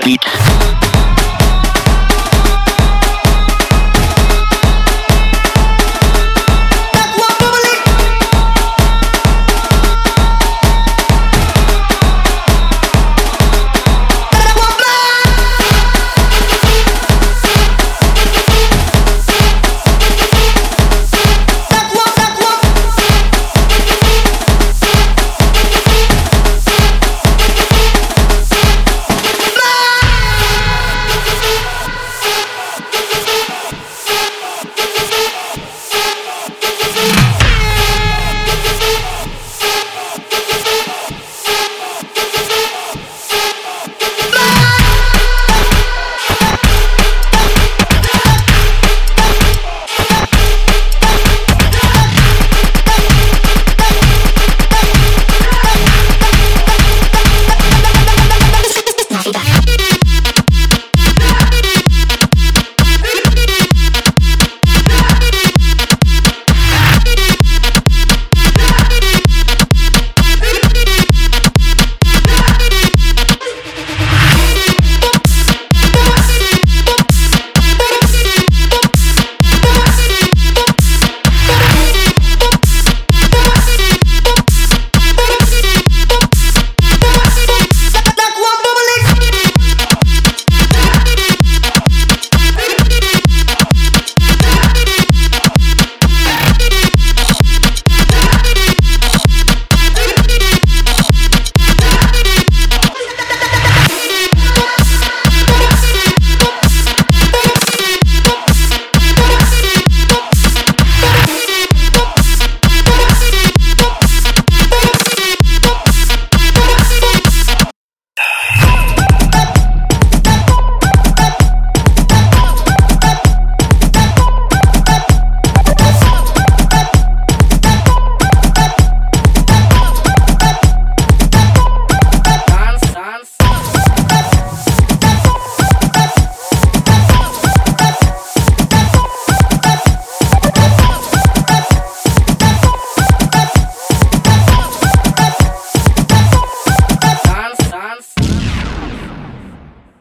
Beats.